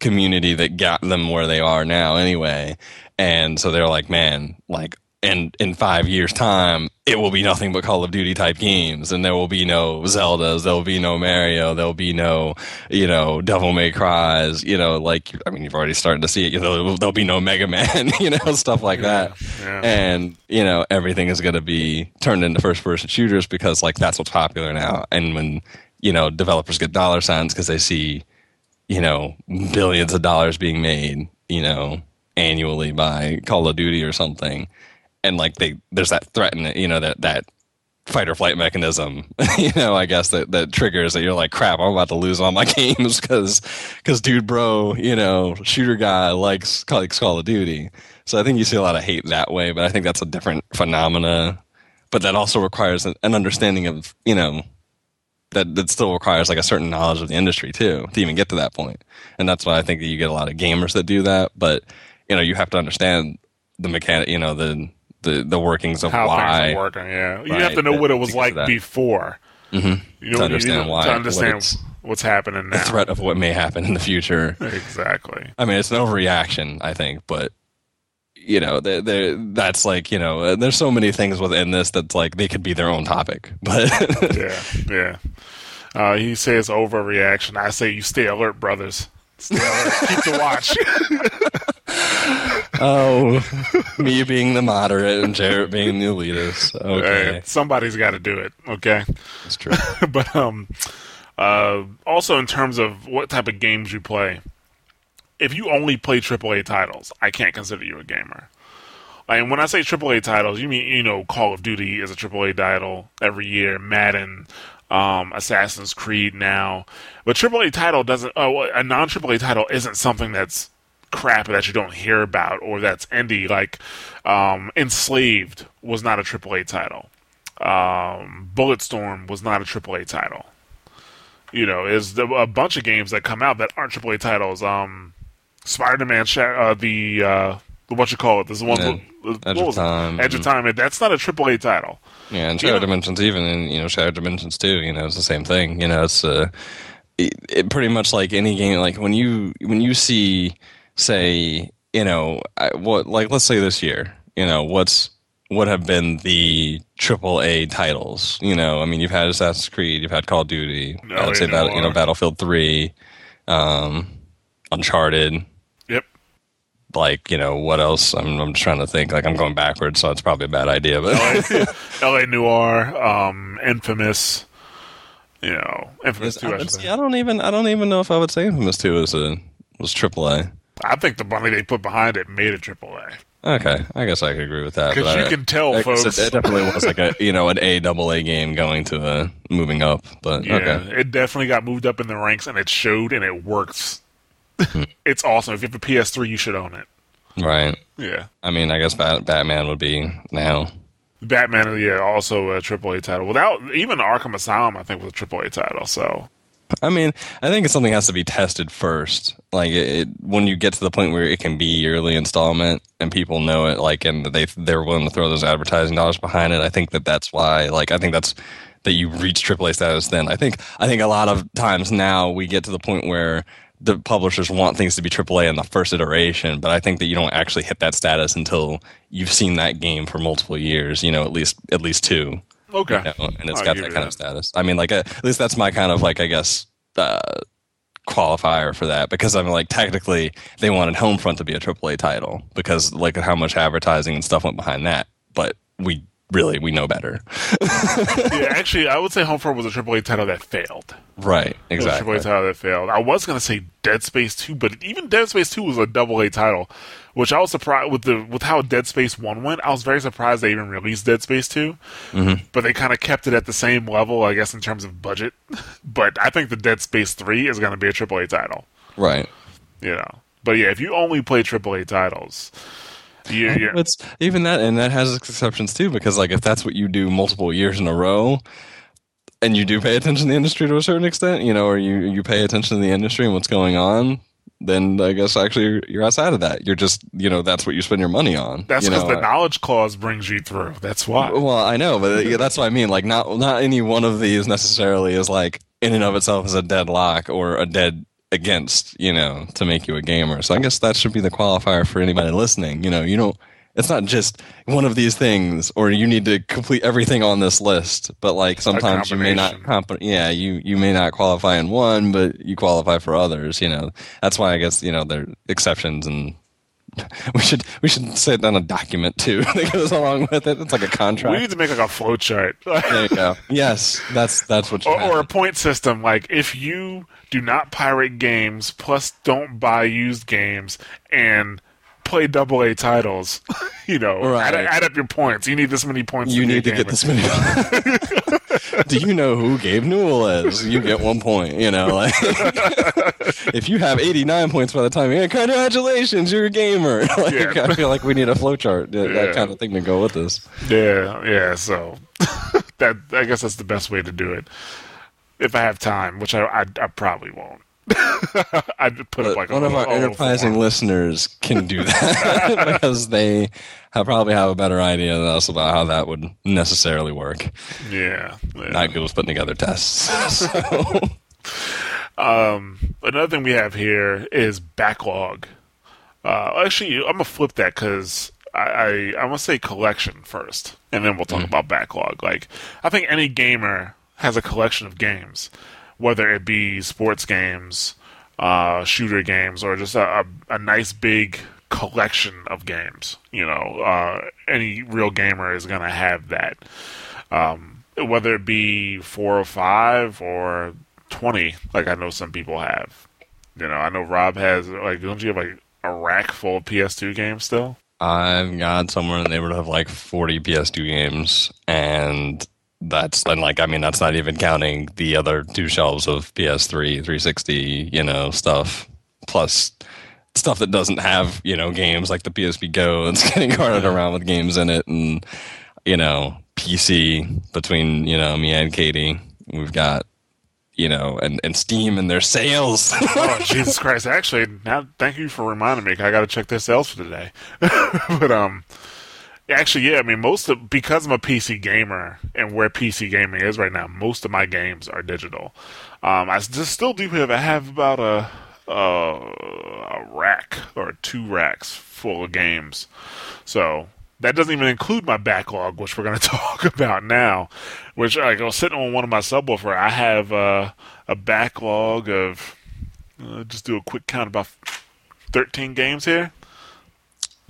community that got them where they are now anyway. And so they're like, man, like and in five years' time, it will be nothing but Call of Duty type games, and there will be no Zeldas, there will be no Mario, there will be no, you know, Devil May Cries, you know, like I mean, you've already started to see it. You know, there'll be no Mega Man, you know, stuff like yeah, that, yeah. and you know, everything is going to be turned into first-person shooters because like that's what's popular now. And when you know developers get dollar signs because they see, you know, billions of dollars being made, you know, annually by Call of Duty or something and like they there's that threat and you know that that fight or flight mechanism you know i guess that that triggers that you're like crap i'm about to lose all my games because because dude bro you know shooter guy likes likes call of duty so i think you see a lot of hate that way but i think that's a different phenomena but that also requires an, an understanding of you know that that still requires like a certain knowledge of the industry too to even get to that point. And that's why I think that you get a lot of gamers that do that. But you know, you have to understand the mechanic, you know, the the the workings of How why. things are working, yeah. You Right, have to know what it was like before. Mhm. You know, To understand you know, why- To understand it's- what's happening now. The threat of what may happen in the future. Exactly. I mean, it's an overreaction, I think, but you know, they they that's like you know, there's so many things within this that's like they could be their own topic, but Yeah, yeah. Uh, he says overreaction. I say you stay alert, brothers. Stay alert. Keep the watch. oh, me being the moderate and Jarrett being the elitist. Okay, Hey, somebody's got to do it. Okay. that's true. but um, uh, also in terms of what type of games you play, if you only play AAA titles, I can't consider you a gamer. And when I say AAA titles, you mean you know Call of Duty is a AAA title every year, Madden, um, Assassin's Creed now, but AAA title doesn't. Oh, a non AAA title isn't something that's crap that you don't hear about or that's indie. Like um, Enslaved was not a AAA title. Um, Bulletstorm was not a AAA title. You know, is a bunch of games that come out that aren't AAA titles. Um, Spider-Man, uh, the uh, what you call it? This is one, what Edge was of it? Time. Edge of Time. That's not a AAA title. Yeah, and know- Dimensions, even in you know Shattered Dimensions too. You know, it's the same thing. You know, it's uh, it, it pretty much like any game. Like when you when you see, say, you know, I, what like let's say this year, you know, what's what have been the triple A titles? You know, I mean, you've had Assassin's Creed, you've had Call of Duty, No, I'd say you know, you know Battlefield Three, um, Uncharted. Yep. Like you know what else? I'm I'm just trying to think. Like I'm going backwards, so it's probably a bad idea. But LA Noire, um, Infamous. You know, Infamous Two. I. I don't even I don't even know if I would say Infamous Two was a was AAA. I think the money they put behind it made it AAA. Okay, I guess I could agree with that. Because you I- can tell, I folks. it, it definitely was like a you know an A double A game going to a moving up. But Yeah, okay, it definitely got moved up in the ranks, and it showed, and it works. Hmm. it's awesome. If you have a PS3, you should own it. right. Yeah, I mean, I guess Bat- Batman would be now. Batman, yeah, also a AAA title. Without even Arkham Asylum, I think was a AAA title. So I mean, I think something has to be tested first. Like it, it, when you get to the point where it can be yearly installment and people know it, like, and they they're willing to throw those advertising dollars behind it. I think that that's why. Like, I think that's that you reach AAA status. Then I think I think a lot of times now we get to the point where the publishers want things to be AAA in the first iteration, but I think that you don't actually hit that status until you've seen that game for multiple years. You know, at least at least two okay, you know, and it's I'll got that kind of status. I mean, like uh, at least that's my kind of like I guess uh, qualifier for that because I'm like technically they wanted Homefront to be a AAA title because like how much advertising and stuff went behind that, but we really we know better, yeah, actually, I would say Homefront was a AAA title that failed. right? It was a Exactly. AAA title that failed. I was gonna say Dead Space Two, but even Dead Space Two was a double A title, which I was surprised with the with how Dead Space One went. I was very surprised they even released Dead Space 2 Mm-hmm. but they kind of kept it at the same level, I guess, in terms of budget. but I think the Dead Space Three is gonna be a AAA title. Right. You know, but yeah, if you only play AAA titles, you, you It's even that, and that has exceptions too, because like if that's what you do multiple years in a row, and you do pay attention to the industry to a certain extent, you know, or you you pay attention to the industry and what's going on, then I guess actually you're, you're outside of that. You're just you know that's what you spend your money on. that's you because know, the knowledge clause brings you through. That's why. Well, I know, but yeah, that's what I mean. Like, not not any one of these necessarily is like in and of itself is a deadlock or a dead against, you know, to make you a gamer. So I guess that should be the qualifier for anybody listening. You know, you don't. It's not just one of these things, or you need to complete everything on this list. But like sometimes you may not, comp- yeah, you you may not qualify in one, but you qualify for others. You know, that's why I guess you know there are exceptions and we should we should sit down a document too that goes along with it. It's like a contract. we need to make like a flow chart. there you go. Yes, that's that's what or, or a point system like if you do not pirate games plus don't buy used games and play double A titles. you know, Right. add, add up your points. You need this many points. You need to get this many. Do you know who Gabe Newell is? You get one point. You know, like if you have 89 points by the time, yeah, congratulations, you're a gamer. like, Yeah. I feel like we need a flowchart, that, Yeah. that kind of thing to go with this. Yeah, yeah. So that I guess that's the best way to do it. If I have time, which I I, I probably won't. I'd put But up like one of our enterprising form. listeners can do that because they have probably have a better idea than us about how that would necessarily work. Yeah, yeah. Not good with putting together tests. So, Um, another thing we have here is backlog. Uh, actually, I'm gonna flip that because I, I I'm gonna say collection first, and then we'll talk about backlog. Like, I think any gamer has a collection of games, whether it be sports games, uh, shooter games, or just a, a, a nice big collection of games. You know, uh, any real gamer is gonna have that. Um, whether it be four or five or twenty, like I know some people have. You know, I know Rob has like don't you have like a rack full of PS2 games still? I've got somewhere in the neighborhood of like 40 PS2 games, and that's and like I mean that's not even counting the other two shelves of PS3, 360, you know, stuff plus stuff that doesn't have you know games like the PSP Go that's getting carted around with games in it, and you know PC between you know me and Katie, we've got you know and and Steam and their sales. oh Jesus Christ! Actually, now thank you for reminding me. I got to check their sales for today. but um, actually, yeah. I mean, most of because I'm a PC gamer and where PC gaming is right now, most of my games are digital. Um, I just still do have I have about a a, a rack or two racks full of games. So that doesn't even include my backlog, which we're going to talk about now. Which like I was sitting on one of my subwoofer. I have uh, a backlog of uh, just do a quick count about thirteen games here.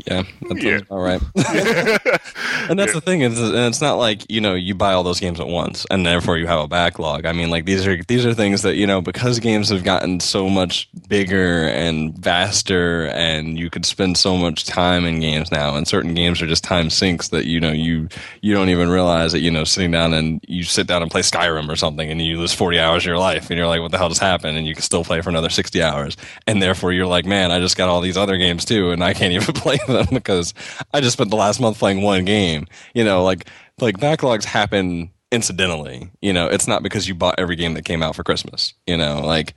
Yeah, that Yeah. all right. and that's the thing is, and it's not like you know you buy all those games at once, and therefore you have a backlog. I mean, like these are these are things that you know because games have gotten so much bigger and vaster, and you could spend so much time in games now, and certain games are just time sinks that you know you you don't even realize that you know sitting down and you sit down and play Skyrim or something, and you lose forty hours of your life, and you're like, what the hell just happened? And you can still play for another sixty hours, and therefore you're like, man, I just got all these other games too, and I can't even play them because I just spent the last month playing one game. You know, like like backlogs happen incidentally. You know, it's not because you bought every game that came out for Christmas. You know, like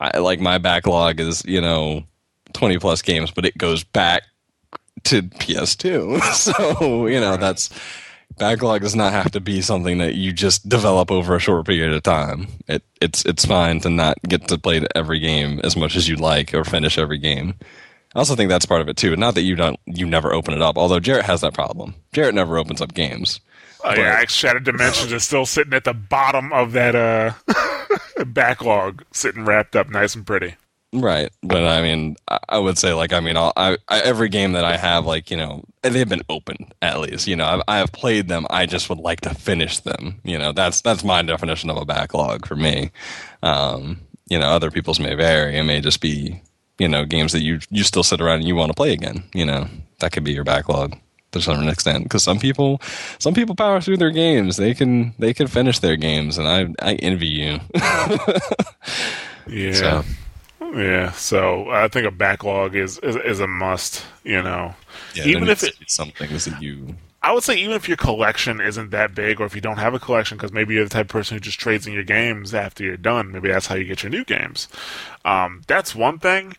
I like my backlog is you know twenty plus games, but it goes back to PS2. so you know that's backlog does not have to be something that you just develop over a short period of time. It it's it's fine to not get to play every game as much as you'd like or finish every game. I also think that's part of it too. Not that you don't you never open it up, although Jarrett has that problem. Jarrett never opens up games. Oh yeah, Shattered Dimensions is still sitting at the bottom of that uh backlog, sitting wrapped up nice and pretty. Right, but I mean, I, I would say like I mean, I'll, I, I every game that I have, like you know, they've been open at least. You know, I've, I have played them. I just would like to finish them. You know, that's that's my definition of a backlog for me. Um, you know, other people's may vary. It may just be you know games that you you still sit around and you want to play again. You know, that could be your backlog to some extent because some people some people power through their games. They can they can finish their games, and I I envy you. Yeah. So. Yeah, so I think a backlog is, is is a must. You know, Yeah, even if needs it, to be that you I would say even if your collection isn't that big, or if you don't have a collection, because maybe you're the type of person who just trades in your games after you're done. Maybe that's how you get your new games. Um, that's one thing.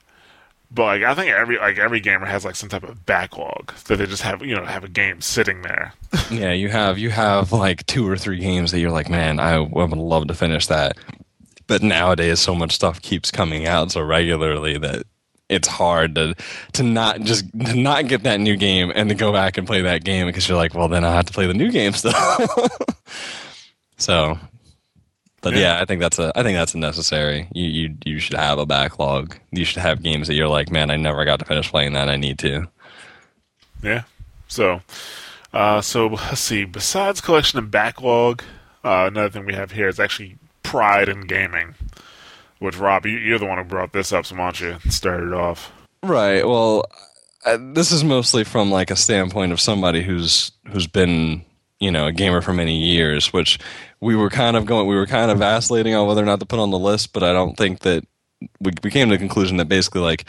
But like, I think every like every gamer has like some type of backlog that they just have you know have a game sitting there. Yeah, you have you have like two or three games that you're like, man, I would love to finish that. But nowadays, so much stuff keeps coming out so regularly that it's hard to to not just to not get that new game and to go back and play that game because you're like, well, then I have to play the new game still. so, but Yeah. yeah. I think that's a I think that's a necessary. You you you should have a backlog. You should have games that you're like, man, I never got to finish playing that. I need to. Yeah. So, uh, so let's see. Besides collection and backlog, uh, another thing we have here is actually pride in gaming. Which Rob, you, you're the one who brought this up, so why don't you start it off? Right. Well, uh, this is mostly from like a standpoint of somebody who's who's been you know a gamer for many years, which we were kind of going we were kind of vacillating on whether or not to put on the list, but I don't think that we, we came to the conclusion that basically like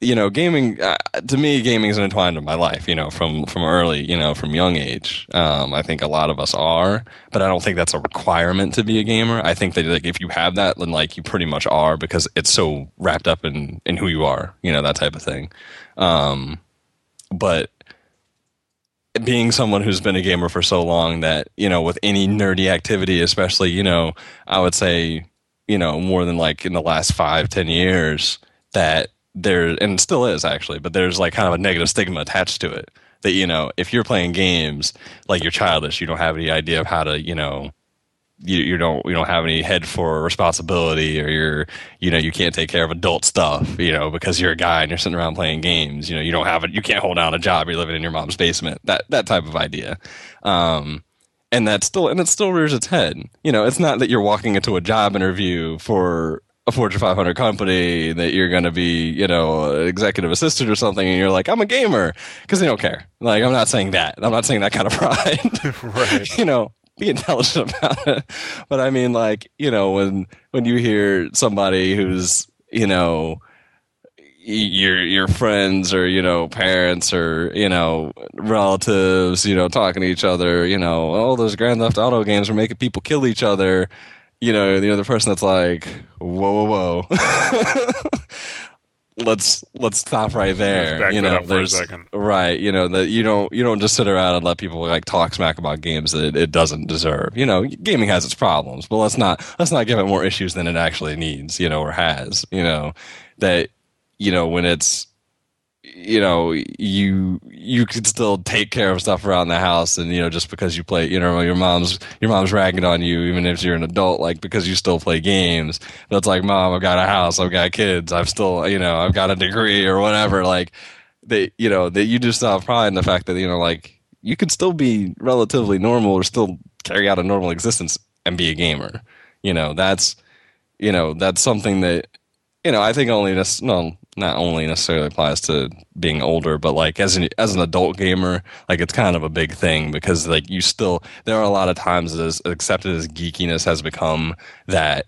you know, gaming uh, to me, gaming is entwined in my life. You know, from from early, you know, from young age. Um, I think a lot of us are, but I don't think that's a requirement to be a gamer. I think that like if you have that, then like you pretty much are because it's so wrapped up in in who you are. You know, that type of thing. Um, but being someone who's been a gamer for so long that you know, with any nerdy activity, especially, you know, I would say, you know, more than like in the last five, ten years, that there and still is actually, but there's like kind of a negative stigma attached to it. That you know, if you're playing games like you're childish, you don't have any idea of how to, you know, you, you don't you don't have any head for responsibility, or you're you know you can't take care of adult stuff, you know, because you're a guy and you're sitting around playing games. You know, you don't have it, you can't hold down a job. You're living in your mom's basement. That that type of idea. Um, and that still and it still rears its head. You know, it's not that you're walking into a job interview for a Fortune 500 company that you're going to be, you know, executive assistant or something, and you're like, I'm a gamer because they don't care. Like, I'm not saying that. I'm not saying that kind of pride. right. you know, be intelligent about it. But I mean, like, you know, when when you hear somebody who's, you know, your your friends or you know parents or you know relatives you know talking to each other you know oh those grand theft auto games are making people kill each other you know, the other person that's like, whoa, whoa, whoa. let's let's stop right there. You know, there's right. You know that you don't you don't just sit around and let people like talk smack about games that it, it, doesn't deserve. You know, gaming has its problems, but let's not let's not give it more issues than it actually needs. You know, or has. You know, that you know when it's you know you you could still take care of stuff around the house and you know just because you play you know your mom's your mom's ragging on you even if you're an adult like because you still play games. That's like mom i've got a house i've got kids i've still you know i've got a degree or whatever. Like they you know that you just have pride in the fact that you know like you can still be relatively normal or still carry out a normal existence and be a gamer. You know that's you know that's something that you know i think only this no not only necessarily applies to being older, but like as an as an adult gamer, like it's kind of a big thing because like you still there are a lot of times as accepted as geekiness has become that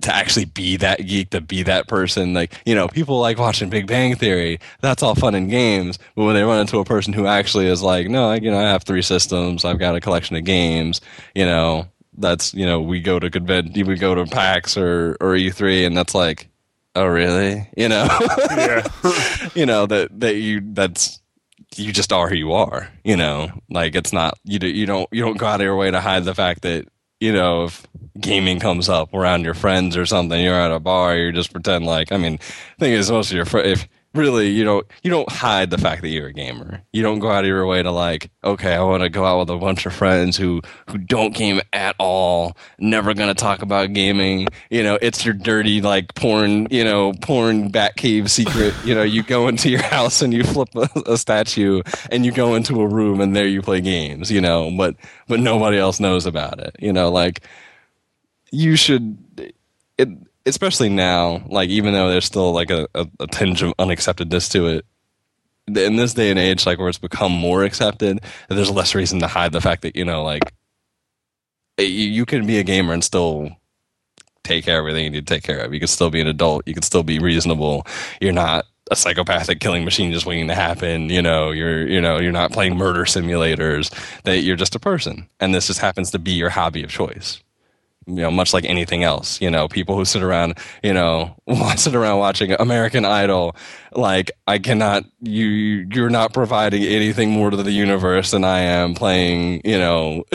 to actually be that geek, to be that person, like you know, people like watching Big Bang Theory. That's all fun and games, but when they run into a person who actually is like, no, I, you know, I have three systems, I've got a collection of games, you know, that's you know, we go to convent, we go to PAX or or E3, and that's like oh really? You know? Yeah. You know that that you that's you just are who you are you know? Like it's not you do, you don't you don't go out of your way to hide the fact that you know if gaming comes up around your friends or something you're at a bar you just pretend like i mean the thing is most of your friends if really you don't you don't hide the fact that you're a gamer. You don't go out of your way to like okay i want to go out with a bunch of friends who who don't game at all never gonna talk about gaming. You know it's your dirty like porn you know porn bat cave secret. You know you go into your house and you flip a, a statue and you go into a room and there you play games you know but but nobody else knows about it. You know like you should it especially now, like even though there's still like a, a, a tinge of unacceptedness to it, in this day and age, like where it's become more accepted, there's less reason to hide the fact that you know, like you, you can be a gamer and still take care of everything you need to take care of. You can still be an adult. You can still be reasonable. You're not a psychopathic killing machine just waiting to happen. You know, you're you know you're not playing murder simulators. That you're just a person, and this just happens to be your hobby of choice you know, much like anything else, you know, people who sit around, you know, sit around watching American Idol, like I cannot, you, you're not providing anything more to the universe than I am playing, you know,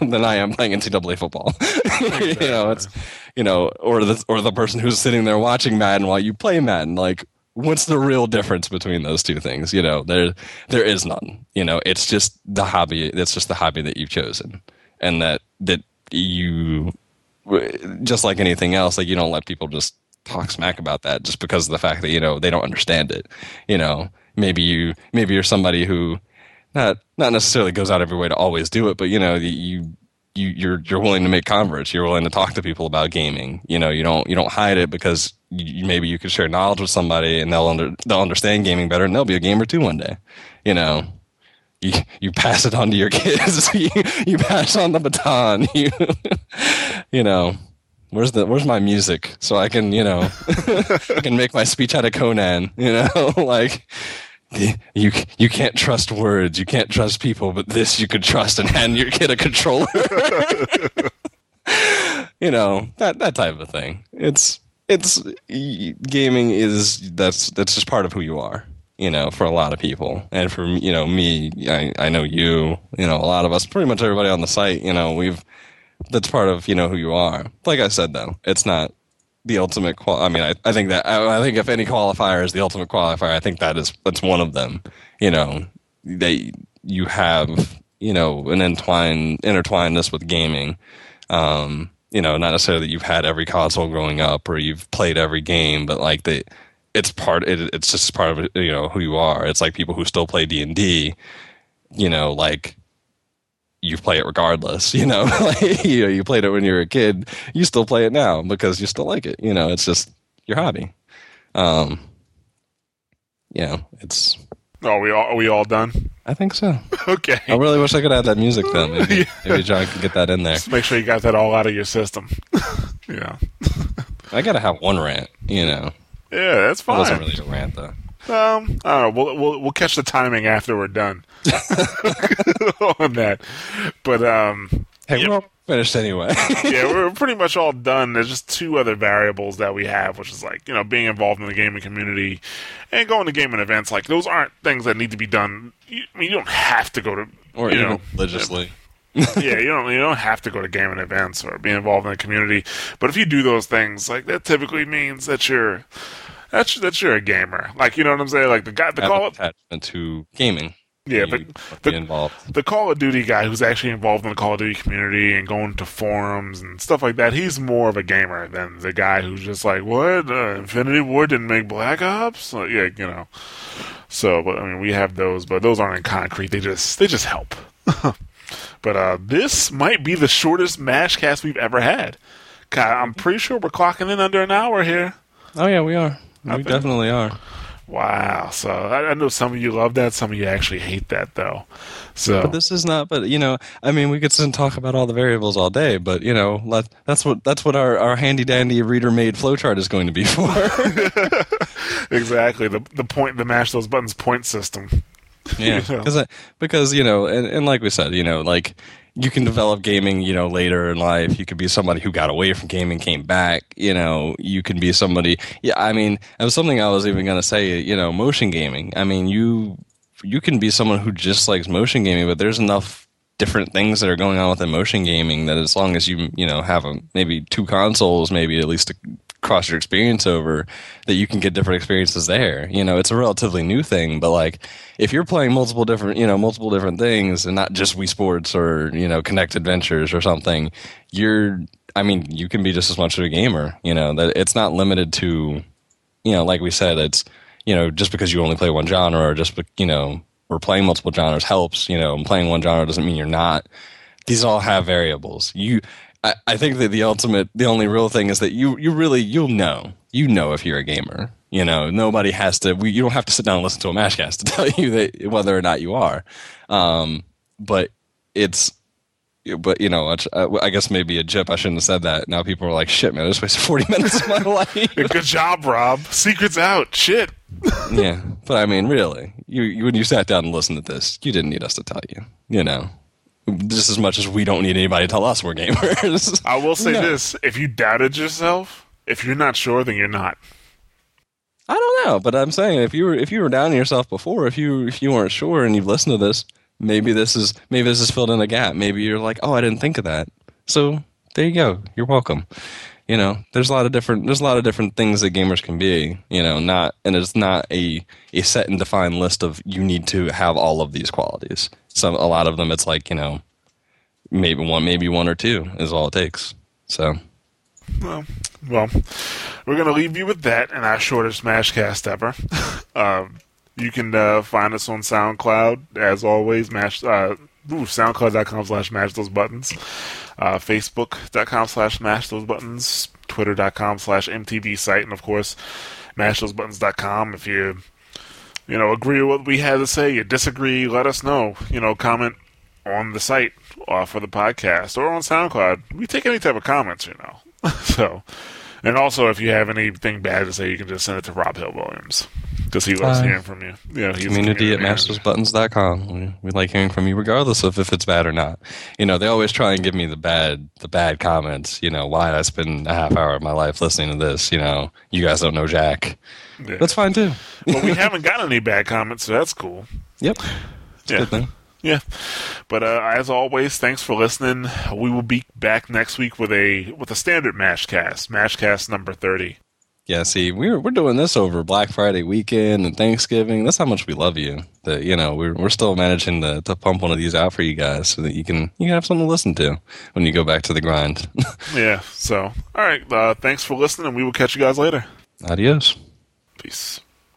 than I am playing NCAA football. you know, it's, you know, or the, or the person who's sitting there watching Madden while you play Madden, like, what's the real difference between those two things? You know, there, there is none, you know, it's just the hobby. It's just the hobby that you've chosen and that, that you just like anything else like you don't let people just talk smack about that just because of the fact that you know they don't understand it you know maybe you maybe you're somebody who not not necessarily goes out every way to always do it but you know you you, you're you're willing to make converts. You're willing to talk to people about gaming. You know, you don't you don't hide it because you, maybe you could share knowledge with somebody and they'll under, they'll understand gaming better and they'll be a gamer too one day. You know, you you pass it on to your kids. you, you pass on the baton. You you know. Where's the Where's my music so I can you know I can make my speech out of Conan you know like you you can't trust words, you can't trust people, but this you could trust and hand your kid a controller. you know that that type of thing. It's it's gaming is that's that's just part of who you are. You know, for a lot of people, and for you know me, I I know you. You know, a lot of us, pretty much everybody on the site. You know, we've that's part of you know who you are. Like I said, though, it's not the ultimate qual. I mean, I, I think that I, I, think if any qualifier is the ultimate qualifier, I think that is that's one of them. You know, they you have you know an entwined intertwinedness with gaming. Um, you know, not necessarily that you've had every console growing up or you've played every game, but like the it's part it, it's just part of you know who you are. It's like people who still play D and D. You know, like you play it regardless. You know, like, you know, you played it when you were a kid, you still play it now because you still like it. You know, it's just your hobby. Um, yeah, it's. Oh, we all are we all done? I think so. okay. I really wish I could add that music though. Maybe, yeah. maybe John could get that in there. Just make sure you got that all out of your system. yeah. I gotta have one rant. You know. Yeah, that's fine. It wasn't really a rant though. Um, I don't know. We'll we'll, we'll catch the timing after we're done on that. But um, hey, we're all finished anyway. yeah, we're pretty much all done. There's just two other variables that we have, which is like you know being involved in the gaming community and going to gaming events. Like those aren't things that need to be done. You, I mean, you don't have to go to or you know, religiously. yeah, you don't you don't have to go to gaming events or be involved in the community. But if you do those things, like that typically means that you're that's that's you're a gamer. Like you know what I'm saying? Like the guy, the call attachment to gaming. Yeah, but the, involved. the Call of Duty guy who's actually involved in the Call of Duty community and going to forums and stuff like that, he's more of a gamer than the guy who's just like, what? Uh, Infinity Ward didn't make Black Ops? Yeah, you know. So, but I mean, we have those, but those aren't in concrete. They just they just help. but uh, this might be the shortest Mashcast we've ever had. I'm pretty sure we're clocking in under an hour here. Oh yeah, we are. We think, definitely are. Wow. So I, I, know some of you love that. Some of you actually hate that, though. So, but this is not. But you know, I mean, we could sit and talk about all the variables all day. But you know, let, that's what that's what our, our handy dandy reader made flowchart is going to be for. exactly. The the point the mash those buttons point system. Yeah, because you know? because you know, and, and like we said, you know, like you can develop gaming, you know, later in life. You could be somebody who got away from gaming, came back. You know, you can be somebody. Yeah, I mean, it was something I was even going to say. You know, motion gaming. I mean, you you can be someone who just likes motion gaming, but there's enough different things that are going on within motion gaming that as long as you you know have a, maybe two consoles, maybe at least to cross your experience over that you can get different experiences there. You know, it's a relatively new thing, but like if you're playing multiple different, you know, multiple different things and not just Wii Sports or, you know, Kinect Adventures or something, you're I mean, you can be just as much of a gamer, you know, that it's not limited to you know, like we said, it's you know, just because you only play one genre or just you know, or playing multiple genres helps, you know, playing one genre doesn't mean you're not. These all have variables. You I, I think that the ultimate, the only real thing is that you, you really, you'll know, you know if you're a gamer. You know, nobody has to. We, you don't have to sit down and listen to a Mashcast to tell you that whether or not you are. Um, but it's, but you know, I guess maybe a jip. I shouldn't have said that. Now people are like, "Shit, man! I just wasted forty minutes of my life." Good job, Rob. Secrets out. Shit. yeah, but I mean, really, you, you when you sat down and listened to this, you didn't need us to tell you. You know, just as much as we don't need anybody to tell us we're gamers. I will say no. this: if you doubted yourself, if you're not sure, then you're not. I don't know, but I'm saying if you were if you were down yourself before, if you if you weren't sure and you've listened to this, maybe this is maybe this has filled in a gap. Maybe you're like, oh, I didn't think of that. So there you go. You're welcome. You know, there's a lot of different there's a lot of different things that gamers can be. You know, not and it's not a a set and defined list of you need to have all of these qualities some a lot of them it's like you know maybe one maybe one or two is all it takes. So. Well, well we're gonna leave you with that and our shortest Mashcast ever. Um, you can uh, find us on soundcloud as always mash uh, SoundCloud.com slash mash those buttons, uh, Facebook.com slash mash those buttons, Twitter.com slash MTB site, and of course, mashthosebuttons.com. If you, you know, agree with what we had to say, you disagree, let us know. You know, comment on the site uh, for the podcast or on SoundCloud. We take any type of comments, you know. so, and also, if you have anything bad to say, you can just send it to Rob Hill Williams because he loves Uh, hearing from you. You know, he's community at mashthosebuttons.com. We, we like hearing from you regardless of if it's bad or not. You know, they always try and give me the bad the bad comments, you know, why I spend a half hour of my life listening to this, you know, you guys don't know Jack. Yeah. That's fine too. but we haven't got any bad comments, so that's cool. Yep. Yeah. Yeah, but uh, as always, thanks for listening. We will be back next week with a with a standard Mashcast, Mashcast number thirty. Yeah, see, we're we're doing this over Black Friday weekend and Thanksgiving. That's how much we love you. That you know, we're we're still managing to, to pump one of these out for you guys so that you can you can have something to listen to when you go back to the grind. Yeah. So, all right. Uh, thanks for listening, and we will catch you guys later. Adios. Peace.